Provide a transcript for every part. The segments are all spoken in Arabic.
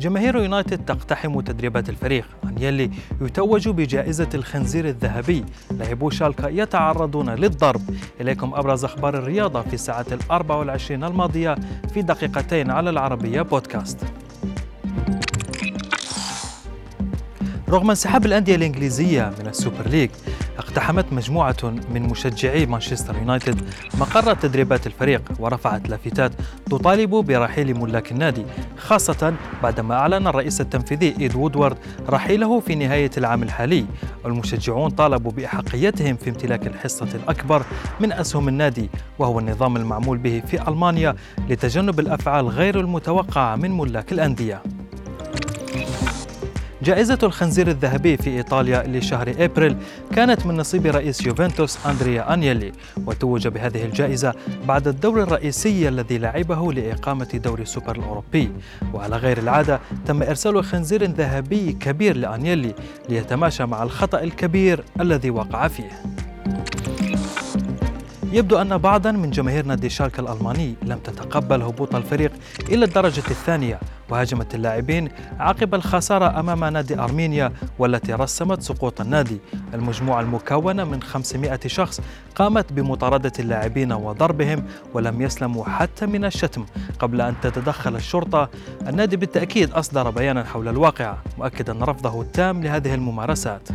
جماهير يونايتد تقتحم تدريبات الفريق. أنيلي يتوج بجائزة الخنزير الذهبي. لاعبو شالكا يتعرضون للضرب. إليكم أبرز أخبار الرياضة في ساعة الأربع والعشرين الماضية في دقيقتين على العربية بودكاست. رغم انسحاب الأندية الإنجليزية من السوبر ليج اقتحمت مجموعة من مشجعي مانشستر يونايتد مقر تدريبات الفريق ورفعت لافتات تطالب برحيل ملاك النادي خاصة بعدما أعلن الرئيس التنفيذي إيد وودوارد رحيله في نهاية العام الحالي. المشجعون طالبوا بأحقيتهم في امتلاك الحصة الأكبر من أسهم النادي وهو النظام المعمول به في ألمانيا لتجنب الأفعال غير المتوقعة من ملاك الأندية. جائزة الخنزير الذهبي في إيطاليا لشهر أبريل كانت من نصيب رئيس يوفنتوس أندريا أنيلي وتوج بهذه الجائزة بعد الدور الرئيسي الذي لعبه لإقامة دوري السوبر الأوروبي. وعلى غير العادة تم إرسال خنزير ذهبي كبير لأنيلي ليتماشى مع الخطأ الكبير الذي وقع فيه. يبدو أن بعضا من جماهير نادي شالك الألماني لم تتقبل هبوط الفريق إلى الدرجة الثانية وهاجمت اللاعبين عقب الخسارة أمام نادي أرمينيا والتي رسمت سقوط النادي. المجموعة المكونة من 500 شخص قامت بمطاردة اللاعبين وضربهم ولم يسلموا حتى من الشتم. قبل أن تتدخل الشرطة النادي بالتأكيد أصدر بيانا حول الواقعة مؤكدا رفضه التام لهذه الممارسات.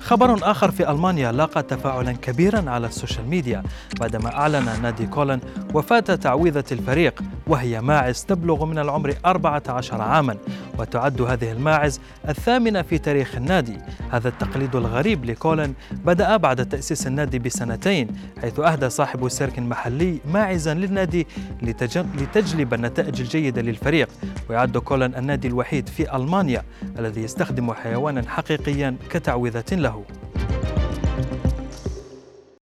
خبر آخر في ألمانيا لاقى تفاعلا كبيرا على السوشيال ميديا بعدما أعلن نادي كولن وفاة تعويذة الفريق وهي ماعز تبلغ من العمر 14 عاما وتعد هذه الماعز الثامنة في تاريخ النادي. هذا التقليد الغريب لكولن بدأ بعد تأسيس النادي بسنتين حيث أهدى صاحب سيرك محلي ماعزا للنادي لتجلب النتائج الجيدة للفريق. ويعد كولن النادي الوحيد في ألمانيا الذي يستخدم حيوانا حقيقيا كتعويذة له.